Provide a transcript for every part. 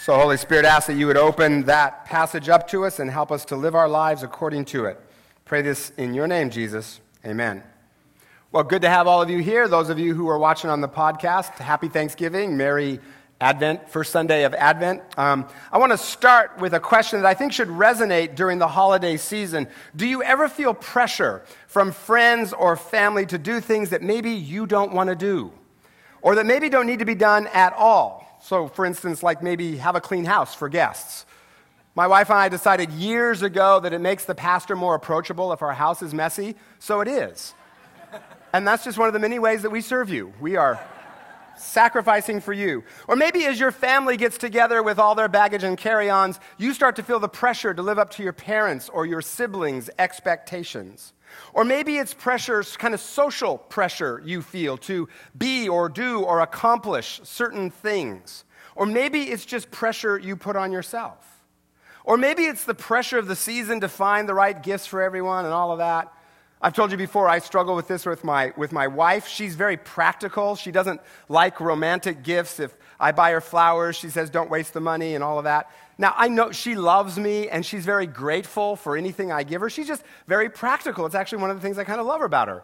So, Holy Spirit, ask that you would open that passage up to us and help us to live our lives according to it. Pray this in your name, Jesus. Amen. Well, good to have all of you here. Those of you who are watching on the podcast, happy Thanksgiving. Merry Advent, first Sunday of Advent. Um, I want to start with a question that I think should resonate during the holiday season. Do you ever feel pressure from friends or family to do things that maybe you don't want to do? Or that maybe don't need to be done at all? So, for instance, like maybe have a clean house for guests. My wife and I decided years ago that it makes the pastor more approachable if our house is messy, so it is. And that's just one of the many ways that we serve you. We are sacrificing for you. Or maybe as your family gets together with all their baggage and carry ons, you start to feel the pressure to live up to your parents' or your siblings' expectations. Or maybe it's pressure, kind of social pressure you feel to be or do or accomplish certain things. Or maybe it's just pressure you put on yourself. Or maybe it's the pressure of the season to find the right gifts for everyone and all of that. I've told you before, I struggle with this with my, with my wife. She's very practical. She doesn't like romantic gifts. If I buy her flowers, she says, don't waste the money and all of that. Now, I know she loves me and she's very grateful for anything I give her. She's just very practical. It's actually one of the things I kind of love about her.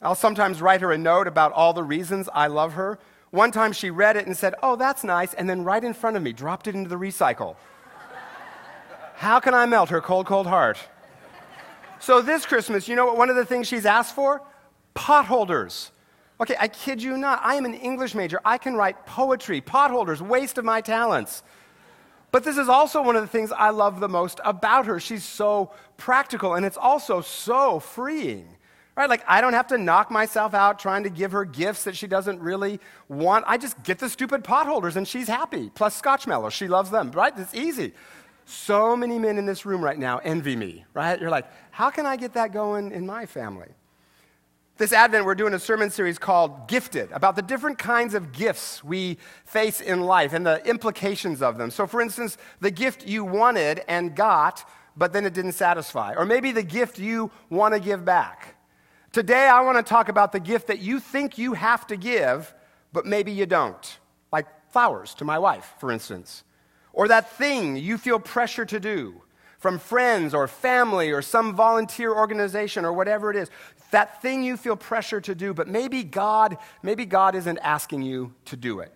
I'll sometimes write her a note about all the reasons I love her. One time she read it and said, Oh, that's nice, and then right in front of me dropped it into the recycle. How can I melt her cold, cold heart? So this Christmas, you know what one of the things she's asked for? Potholders. Okay, I kid you not. I am an English major. I can write poetry. Potholders, waste of my talents. But this is also one of the things I love the most about her. She's so practical, and it's also so freeing. Right? Like, I don't have to knock myself out trying to give her gifts that she doesn't really want. I just get the stupid potholders, and she's happy. Plus, Scotch Scotchmallows. She loves them, right? It's easy. So many men in this room right now envy me, right? You're like, how can I get that going in my family? This Advent, we're doing a sermon series called Gifted about the different kinds of gifts we face in life and the implications of them. So, for instance, the gift you wanted and got, but then it didn't satisfy. Or maybe the gift you want to give back. Today, I want to talk about the gift that you think you have to give, but maybe you don't. Like flowers to my wife, for instance. Or that thing you feel pressure to do from friends or family or some volunteer organization or whatever it is. That thing you feel pressure to do, but maybe God, maybe God isn't asking you to do it.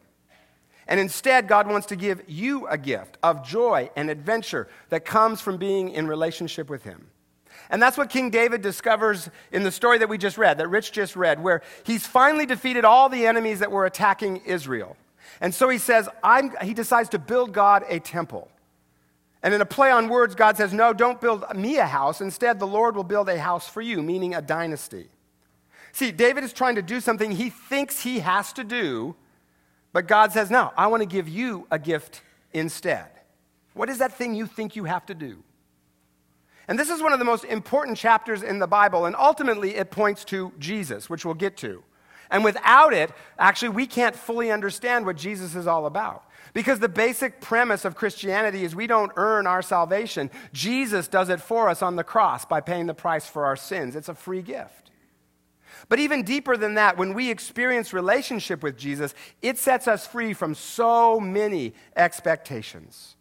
And instead, God wants to give you a gift of joy and adventure that comes from being in relationship with Him. And that's what King David discovers in the story that we just read, that Rich just read, where he's finally defeated all the enemies that were attacking Israel. And so he says, he decides to build God a temple. And in a play on words, God says, No, don't build me a house. Instead, the Lord will build a house for you, meaning a dynasty. See, David is trying to do something he thinks he has to do, but God says, No, I want to give you a gift instead. What is that thing you think you have to do? And this is one of the most important chapters in the Bible, and ultimately it points to Jesus, which we'll get to. And without it, actually, we can't fully understand what Jesus is all about. Because the basic premise of Christianity is we don't earn our salvation. Jesus does it for us on the cross by paying the price for our sins. It's a free gift. But even deeper than that, when we experience relationship with Jesus, it sets us free from so many expectations.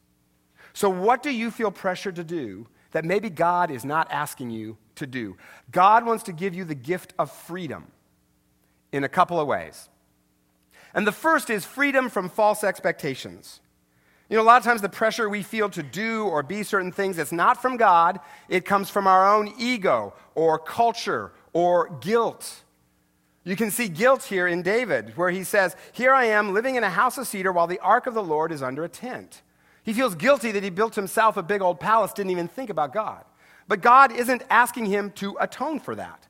So, what do you feel pressured to do that maybe God is not asking you to do? God wants to give you the gift of freedom in a couple of ways. And the first is freedom from false expectations. You know, a lot of times the pressure we feel to do or be certain things, it's not from God, it comes from our own ego or culture or guilt. You can see guilt here in David, where he says, Here I am living in a house of cedar while the ark of the Lord is under a tent. He feels guilty that he built himself a big old palace, didn't even think about God. But God isn't asking him to atone for that.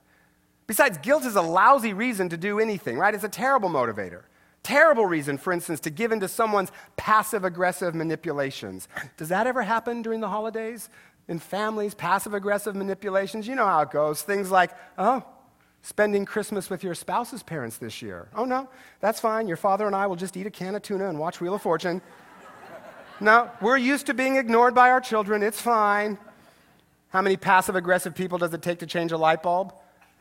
Besides, guilt is a lousy reason to do anything, right? It's a terrible motivator. Terrible reason, for instance, to give in to someone's passive aggressive manipulations. Does that ever happen during the holidays? In families, passive aggressive manipulations? You know how it goes. Things like, oh, spending Christmas with your spouse's parents this year. Oh, no, that's fine. Your father and I will just eat a can of tuna and watch Wheel of Fortune. no, we're used to being ignored by our children. It's fine. How many passive aggressive people does it take to change a light bulb?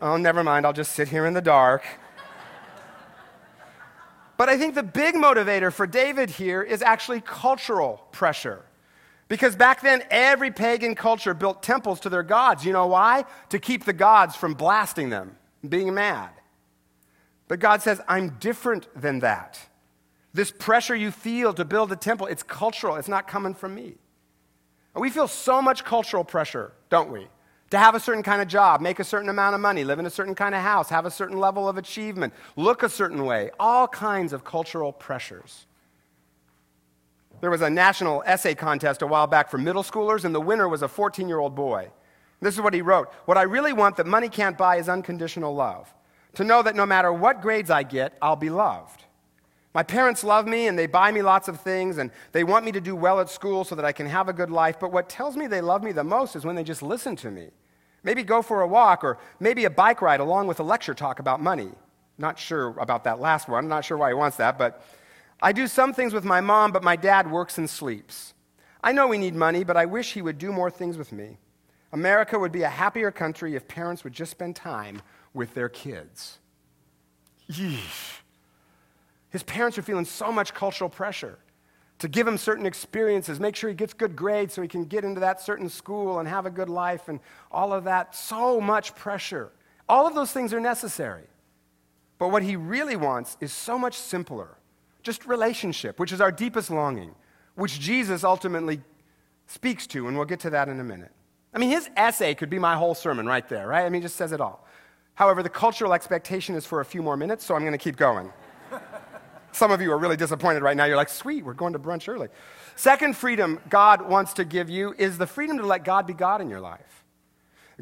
Oh, never mind, I'll just sit here in the dark. But I think the big motivator for David here is actually cultural pressure. Because back then, every pagan culture built temples to their gods. You know why? To keep the gods from blasting them, being mad. But God says, I'm different than that. This pressure you feel to build a temple, it's cultural, it's not coming from me. We feel so much cultural pressure, don't we? To have a certain kind of job, make a certain amount of money, live in a certain kind of house, have a certain level of achievement, look a certain way, all kinds of cultural pressures. There was a national essay contest a while back for middle schoolers, and the winner was a 14 year old boy. This is what he wrote What I really want that money can't buy is unconditional love. To know that no matter what grades I get, I'll be loved. My parents love me and they buy me lots of things and they want me to do well at school so that I can have a good life. But what tells me they love me the most is when they just listen to me. Maybe go for a walk or maybe a bike ride along with a lecture talk about money. Not sure about that last one. I'm Not sure why he wants that. But I do some things with my mom, but my dad works and sleeps. I know we need money, but I wish he would do more things with me. America would be a happier country if parents would just spend time with their kids. Yeesh. His parents are feeling so much cultural pressure to give him certain experiences, make sure he gets good grades so he can get into that certain school and have a good life and all of that. So much pressure. All of those things are necessary. But what he really wants is so much simpler just relationship, which is our deepest longing, which Jesus ultimately speaks to, and we'll get to that in a minute. I mean, his essay could be my whole sermon right there, right? I mean, just says it all. However, the cultural expectation is for a few more minutes, so I'm going to keep going. Some of you are really disappointed right now. You're like, sweet, we're going to brunch early. Second freedom God wants to give you is the freedom to let God be God in your life.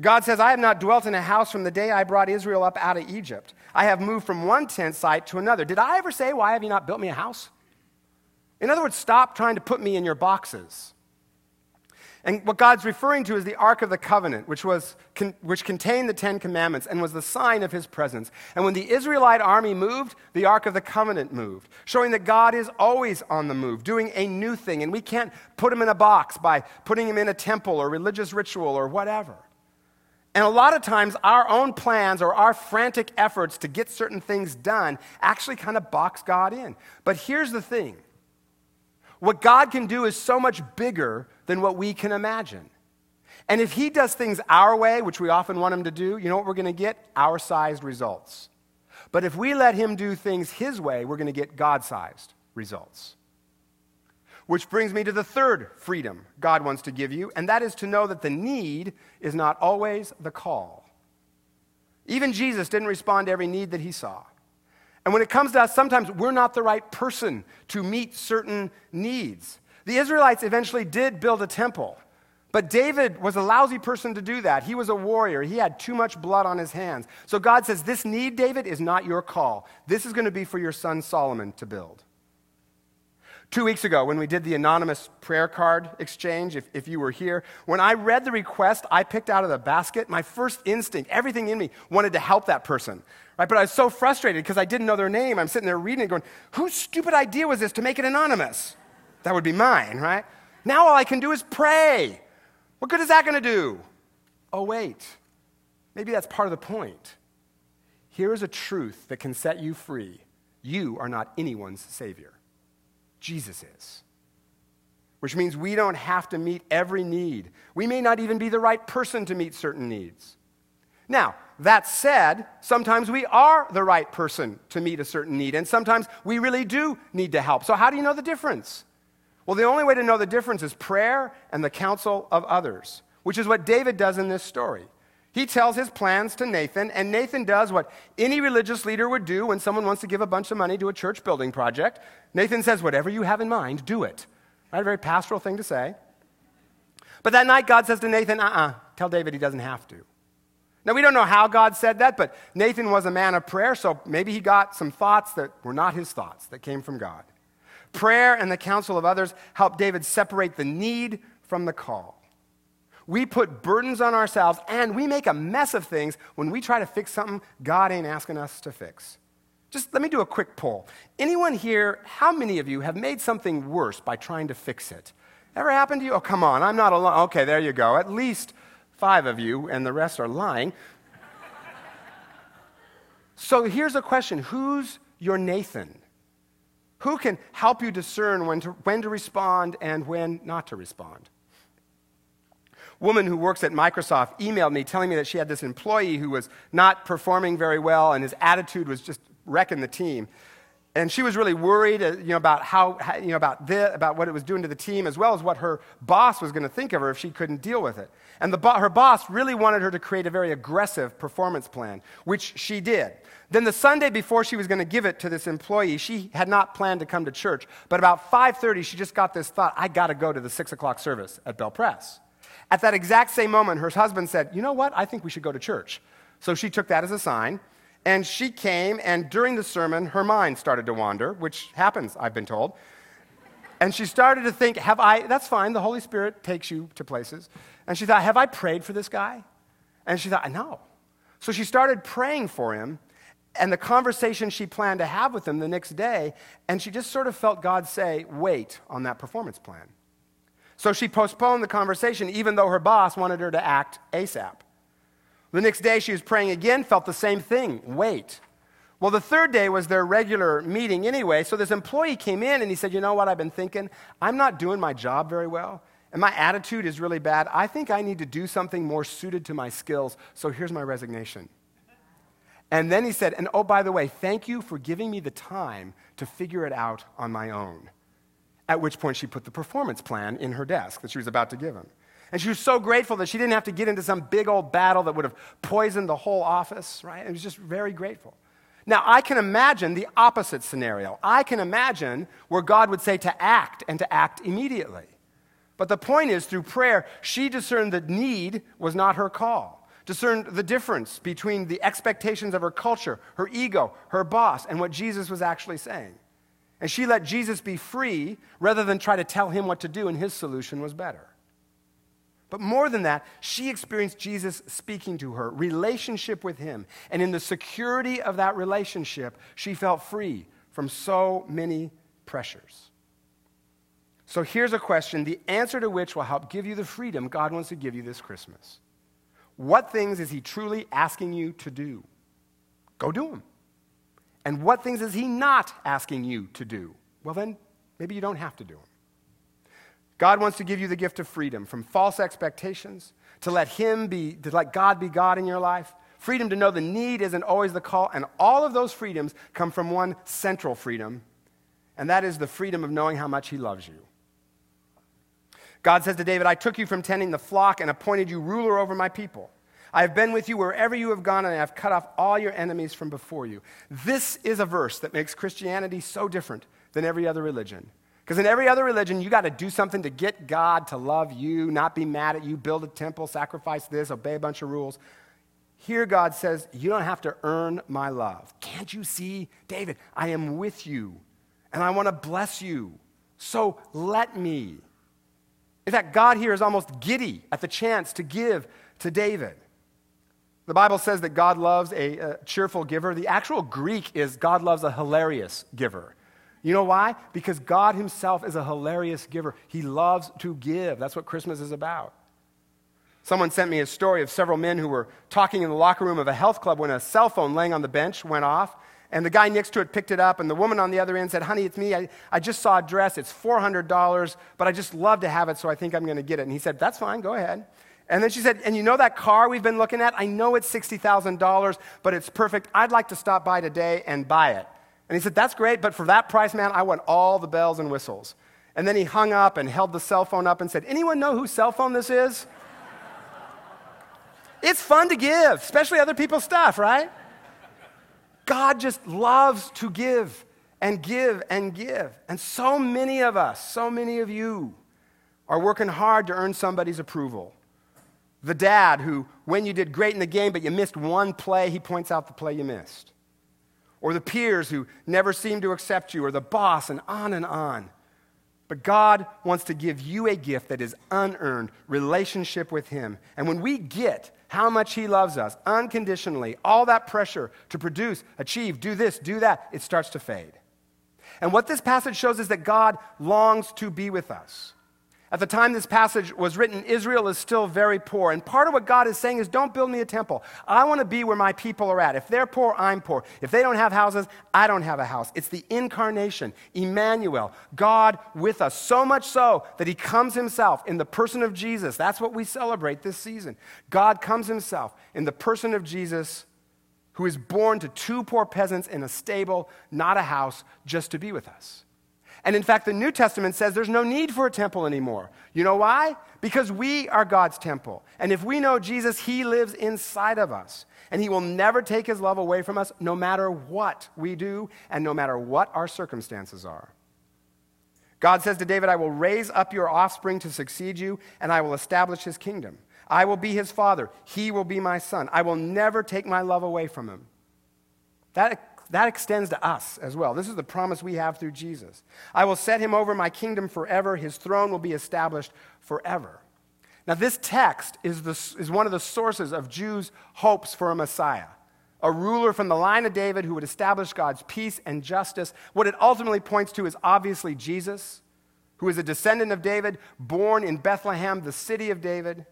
God says, I have not dwelt in a house from the day I brought Israel up out of Egypt. I have moved from one tent site to another. Did I ever say, Why have you not built me a house? In other words, stop trying to put me in your boxes. And what God's referring to is the Ark of the Covenant, which, was, which contained the Ten Commandments and was the sign of his presence. And when the Israelite army moved, the Ark of the Covenant moved, showing that God is always on the move, doing a new thing. And we can't put him in a box by putting him in a temple or religious ritual or whatever. And a lot of times, our own plans or our frantic efforts to get certain things done actually kind of box God in. But here's the thing what God can do is so much bigger than what we can imagine. And if He does things our way, which we often want Him to do, you know what we're going to get? Our sized results. But if we let Him do things His way, we're going to get God sized results. Which brings me to the third freedom God wants to give you, and that is to know that the need is not always the call. Even Jesus didn't respond to every need that he saw. And when it comes to us, sometimes we're not the right person to meet certain needs. The Israelites eventually did build a temple, but David was a lousy person to do that. He was a warrior, he had too much blood on his hands. So God says, This need, David, is not your call. This is going to be for your son Solomon to build. Two weeks ago, when we did the anonymous prayer card exchange, if, if you were here, when I read the request I picked out of the basket, my first instinct, everything in me, wanted to help that person. Right? But I was so frustrated because I didn't know their name. I'm sitting there reading it going, whose stupid idea was this to make it anonymous? That would be mine, right? Now all I can do is pray. What good is that going to do? Oh, wait. Maybe that's part of the point. Here is a truth that can set you free. You are not anyone's Savior. Jesus is. Which means we don't have to meet every need. We may not even be the right person to meet certain needs. Now, that said, sometimes we are the right person to meet a certain need, and sometimes we really do need to help. So, how do you know the difference? Well, the only way to know the difference is prayer and the counsel of others, which is what David does in this story. He tells his plans to Nathan, and Nathan does what any religious leader would do when someone wants to give a bunch of money to a church building project. Nathan says, Whatever you have in mind, do it. Right? A very pastoral thing to say. But that night, God says to Nathan, Uh uh-uh, uh, tell David he doesn't have to. Now, we don't know how God said that, but Nathan was a man of prayer, so maybe he got some thoughts that were not his thoughts, that came from God. Prayer and the counsel of others helped David separate the need from the call. We put burdens on ourselves and we make a mess of things when we try to fix something God ain't asking us to fix. Just let me do a quick poll. Anyone here, how many of you have made something worse by trying to fix it? Ever happened to you? Oh, come on, I'm not alone. Okay, there you go. At least five of you, and the rest are lying. so here's a question Who's your Nathan? Who can help you discern when to, when to respond and when not to respond? Woman who works at Microsoft emailed me telling me that she had this employee who was not performing very well and his attitude was just wrecking the team. And she was really worried uh, you know, about, how, you know, about, this, about what it was doing to the team, as well as what her boss was going to think of her if she couldn't deal with it. And the, her boss really wanted her to create a very aggressive performance plan, which she did. Then the Sunday before she was going to give it to this employee, she had not planned to come to church. But about 5.30, she just got this thought, I got to go to the 6 o'clock service at BelPres. At that exact same moment, her husband said, You know what? I think we should go to church. So she took that as a sign. And she came, and during the sermon, her mind started to wander, which happens, I've been told. And she started to think, Have I, that's fine, the Holy Spirit takes you to places. And she thought, Have I prayed for this guy? And she thought, No. So she started praying for him and the conversation she planned to have with him the next day, and she just sort of felt God say, Wait on that performance plan. So she postponed the conversation, even though her boss wanted her to act ASAP. The next day, she was praying again, felt the same thing wait. Well, the third day was their regular meeting anyway, so this employee came in and he said, You know what I've been thinking? I'm not doing my job very well, and my attitude is really bad. I think I need to do something more suited to my skills, so here's my resignation. And then he said, And oh, by the way, thank you for giving me the time to figure it out on my own. At which point, she put the performance plan in her desk that she was about to give him. And she was so grateful that she didn't have to get into some big old battle that would have poisoned the whole office, right? It was just very grateful. Now, I can imagine the opposite scenario. I can imagine where God would say to act and to act immediately. But the point is, through prayer, she discerned that need was not her call, discerned the difference between the expectations of her culture, her ego, her boss, and what Jesus was actually saying. And she let Jesus be free rather than try to tell him what to do, and his solution was better. But more than that, she experienced Jesus speaking to her, relationship with him. And in the security of that relationship, she felt free from so many pressures. So here's a question, the answer to which will help give you the freedom God wants to give you this Christmas. What things is he truly asking you to do? Go do them. And what things is he not asking you to do? Well, then maybe you don't have to do them. God wants to give you the gift of freedom from false expectations, to let him be, to let God be God in your life, freedom to know the need isn't always the call, and all of those freedoms come from one central freedom, and that is the freedom of knowing how much he loves you. God says to David, I took you from tending the flock and appointed you ruler over my people. I have been with you wherever you have gone, and I have cut off all your enemies from before you. This is a verse that makes Christianity so different than every other religion. Because in every other religion, you got to do something to get God to love you, not be mad at you, build a temple, sacrifice this, obey a bunch of rules. Here, God says, You don't have to earn my love. Can't you see, David? I am with you, and I want to bless you. So let me. In fact, God here is almost giddy at the chance to give to David. The Bible says that God loves a, a, cheerful giver. The actual Greek is God loves a hilarious giver. You know why? Because God Himself is a hilarious giver. He loves to give. That's what Christmas is about. Someone sent me a story of several men who were talking in the locker room of a health club when a cell phone laying on the bench went off. And the guy next to it picked it up, and the woman on the other end said, Honey, it's me. I, I just saw a dress. It's $400, but I just love to have it, so I think I'm going to get it. And he said, That's fine, go ahead. And then she said, And you know that car we've been looking at? I know it's $60,000, but it's perfect. I'd like to stop by today and buy it. And he said, That's great, but for that price, man, I want all the bells and whistles. And then he hung up and held the cell phone up and said, Anyone know whose cell phone this is? it's fun to give, especially other people's stuff, right? God just loves to give and give and give. And so many of us, so many of you, are working hard to earn somebody's approval. The dad who, when you did great in the game but you missed one play, he points out the play you missed. Or the peers who never seem to accept you, or the boss, and on and on. But God wants to give you a gift that is unearned relationship with Him. And when we get how much He loves us unconditionally, all that pressure to produce, achieve, do this, do that, it starts to fade. And what this passage shows is that God longs to be with us. At the time this passage was written, Israel is still very poor. And part of what God is saying is, don't build me a temple. I want to be where my people are at. If they're poor, I'm poor. If they don't have houses, I don't have a house. It's the incarnation, Emmanuel, God with us. So much so that he comes himself in the person of Jesus. That's what we celebrate this season. God comes himself in the person of Jesus, who is born to two poor peasants in a stable, not a house, just to be with us. And in fact, the New Testament says there's no need for a temple anymore. You know why? Because we are God's temple. And if we know Jesus, He lives inside of us. And He will never take His love away from us, no matter what we do and no matter what our circumstances are. God says to David, I will raise up your offspring to succeed you, and I will establish His kingdom. I will be His father. He will be my son. I will never take my love away from Him. That that extends to us as well. This is the promise we have through Jesus. I will set him over my kingdom forever. His throne will be established forever. Now, this text is, the, is one of the sources of Jews' hopes for a Messiah, a ruler from the line of David who would establish God's peace and justice. What it ultimately points to is obviously Jesus, who is a descendant of David, born in Bethlehem, the city of David.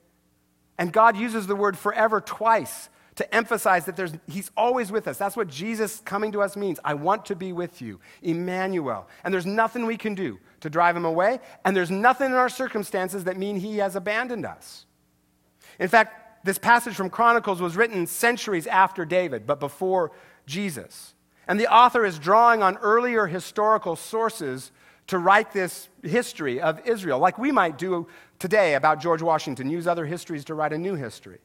And God uses the word forever twice to emphasize that there's, he's always with us. That's what Jesus coming to us means. I want to be with you, Emmanuel. And there's nothing we can do to drive him away, and there's nothing in our circumstances that mean he has abandoned us. In fact, this passage from Chronicles was written centuries after David, but before Jesus. And the author is drawing on earlier historical sources to write this history of Israel, like we might do today about George Washington, use other histories to write a new history.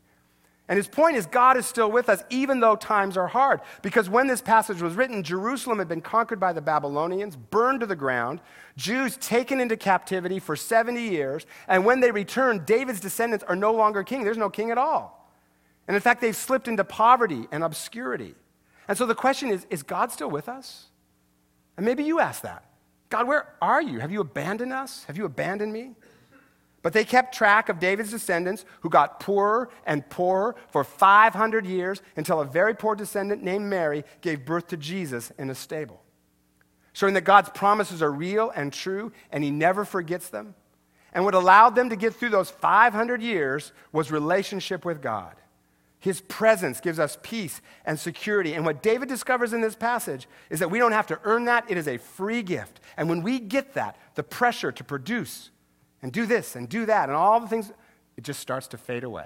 And his point is, God is still with us, even though times are hard. Because when this passage was written, Jerusalem had been conquered by the Babylonians, burned to the ground, Jews taken into captivity for 70 years, and when they return, David's descendants are no longer king. There's no king at all. And in fact, they've slipped into poverty and obscurity. And so the question is is God still with us? And maybe you ask that God, where are you? Have you abandoned us? Have you abandoned me? But they kept track of David's descendants who got poorer and poorer for 500 years until a very poor descendant named Mary gave birth to Jesus in a stable. Showing that God's promises are real and true and he never forgets them. And what allowed them to get through those 500 years was relationship with God. His presence gives us peace and security. And what David discovers in this passage is that we don't have to earn that, it is a free gift. And when we get that, the pressure to produce and do this and do that and all the things, it just starts to fade away.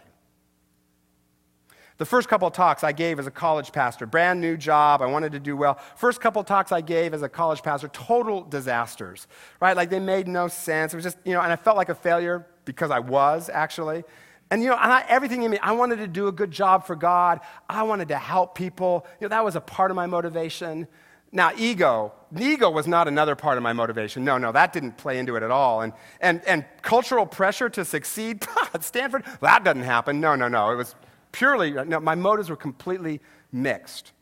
The first couple of talks I gave as a college pastor, brand new job, I wanted to do well. First couple of talks I gave as a college pastor, total disasters, right? Like they made no sense. It was just, you know, and I felt like a failure because I was actually. And, you know, I, everything in me, I wanted to do a good job for God. I wanted to help people. You know, that was a part of my motivation. Now, ego, ego was not another part of my motivation. No, no, that didn't play into it at all. And, and, and cultural pressure to succeed at Stanford, that doesn't happen. No, no, no. It was purely, uh, no, my motives were completely mixed.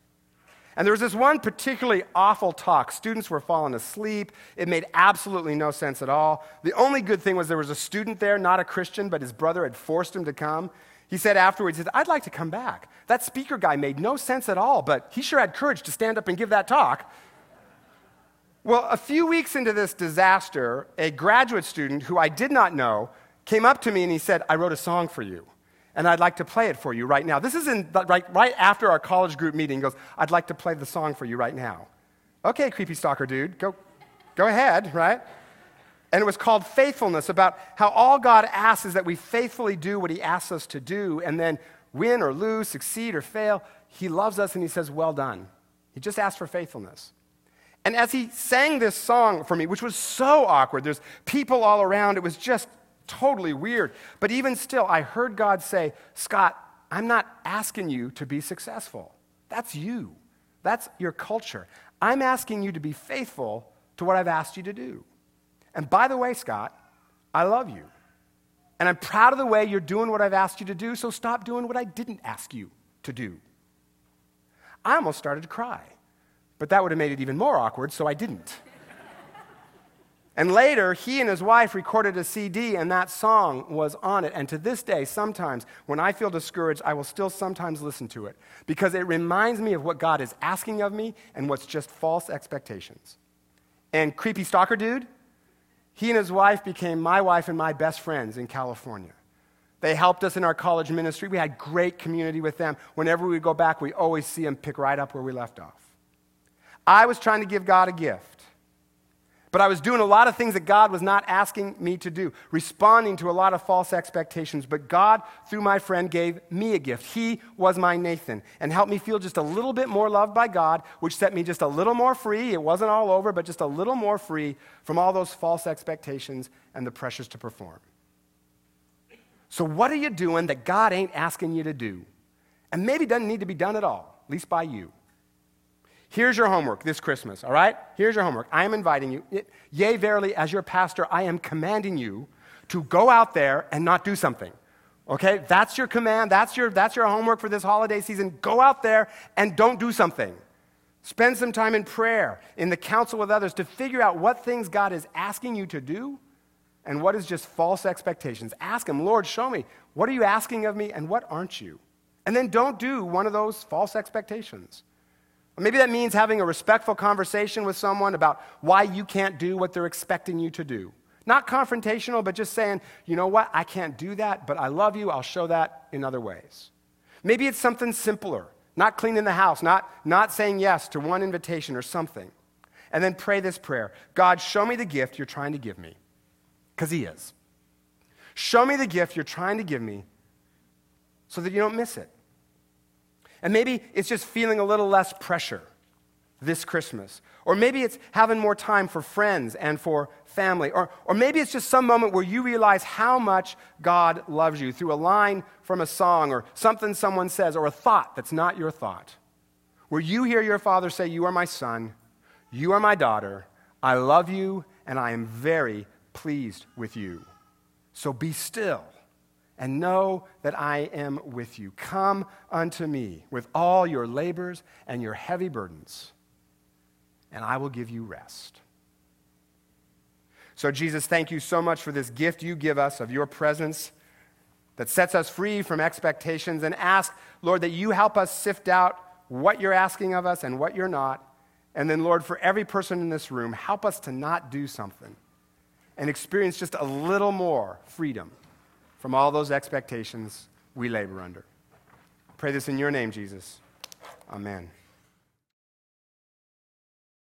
And there was this one particularly awful talk. Students were falling asleep. It made absolutely no sense at all. The only good thing was there was a student there, not a Christian, but his brother had forced him to come. He said afterwards, he said, I'd like to come back. That speaker guy made no sense at all, but he sure had courage to stand up and give that talk. Well, a few weeks into this disaster, a graduate student who I did not know came up to me and he said, I wrote a song for you, and I'd like to play it for you right now. This is in, right, right after our college group meeting. He goes, I'd like to play the song for you right now. Okay, creepy stalker dude, go, go ahead, right? And it was called faithfulness, about how all God asks is that we faithfully do what He asks us to do, and then win or lose, succeed or fail, He loves us and He says, Well done. He just asked for faithfulness. And as he sang this song for me, which was so awkward, there's people all around, it was just totally weird. But even still, I heard God say, Scott, I'm not asking you to be successful. That's you, that's your culture. I'm asking you to be faithful to what I've asked you to do. And by the way, Scott, I love you. And I'm proud of the way you're doing what I've asked you to do, so stop doing what I didn't ask you to do. I almost started to cry, but that would have made it even more awkward, so I didn't. and later, he and his wife recorded a CD, and that song was on it. And to this day, sometimes when I feel discouraged, I will still sometimes listen to it because it reminds me of what God is asking of me and what's just false expectations. And creepy stalker dude, He and his wife became my wife and my best friends in California. They helped us in our college ministry. We had great community with them. Whenever we go back, we always see them pick right up where we left off. I was trying to give God a gift. But I was doing a lot of things that God was not asking me to do, responding to a lot of false expectations. But God, through my friend, gave me a gift. He was my Nathan and helped me feel just a little bit more loved by God, which set me just a little more free. It wasn't all over, but just a little more free from all those false expectations and the pressures to perform. So, what are you doing that God ain't asking you to do? And maybe doesn't need to be done at all, at least by you. Here's your homework this Christmas, all right? Here's your homework. I am inviting you. Yea, verily, as your pastor, I am commanding you to go out there and not do something. Okay? That's your command. That's your, that's your homework for this holiday season. Go out there and don't do something. Spend some time in prayer, in the counsel with others to figure out what things God is asking you to do and what is just false expectations. Ask Him, Lord, show me. What are you asking of me and what aren't you? And then don't do one of those false expectations. Maybe that means having a respectful conversation with someone about why you can't do what they're expecting you to do. Not confrontational, but just saying, you know what, I can't do that, but I love you, I'll show that in other ways. Maybe it's something simpler, not cleaning the house, not, not saying yes to one invitation or something. And then pray this prayer God, show me the gift you're trying to give me, because He is. Show me the gift you're trying to give me so that you don't miss it. And maybe it's just feeling a little less pressure this Christmas. Or maybe it's having more time for friends and for family. Or, or maybe it's just some moment where you realize how much God loves you through a line from a song or something someone says or a thought that's not your thought. Where you hear your father say, You are my son, you are my daughter, I love you, and I am very pleased with you. So be still and know that I am with you. Come unto me with all your labors and your heavy burdens, and I will give you rest. So, Jesus, thank you so much for this gift you give us of your presence that sets us free from expectations. And ask, Lord, that you help us sift out what you're asking of us and what you're not. And then, Lord, for every person in this room, help us to not do something and experience just a little more freedom from all those expectations we labor under. Pray this in your name, Jesus. Amen.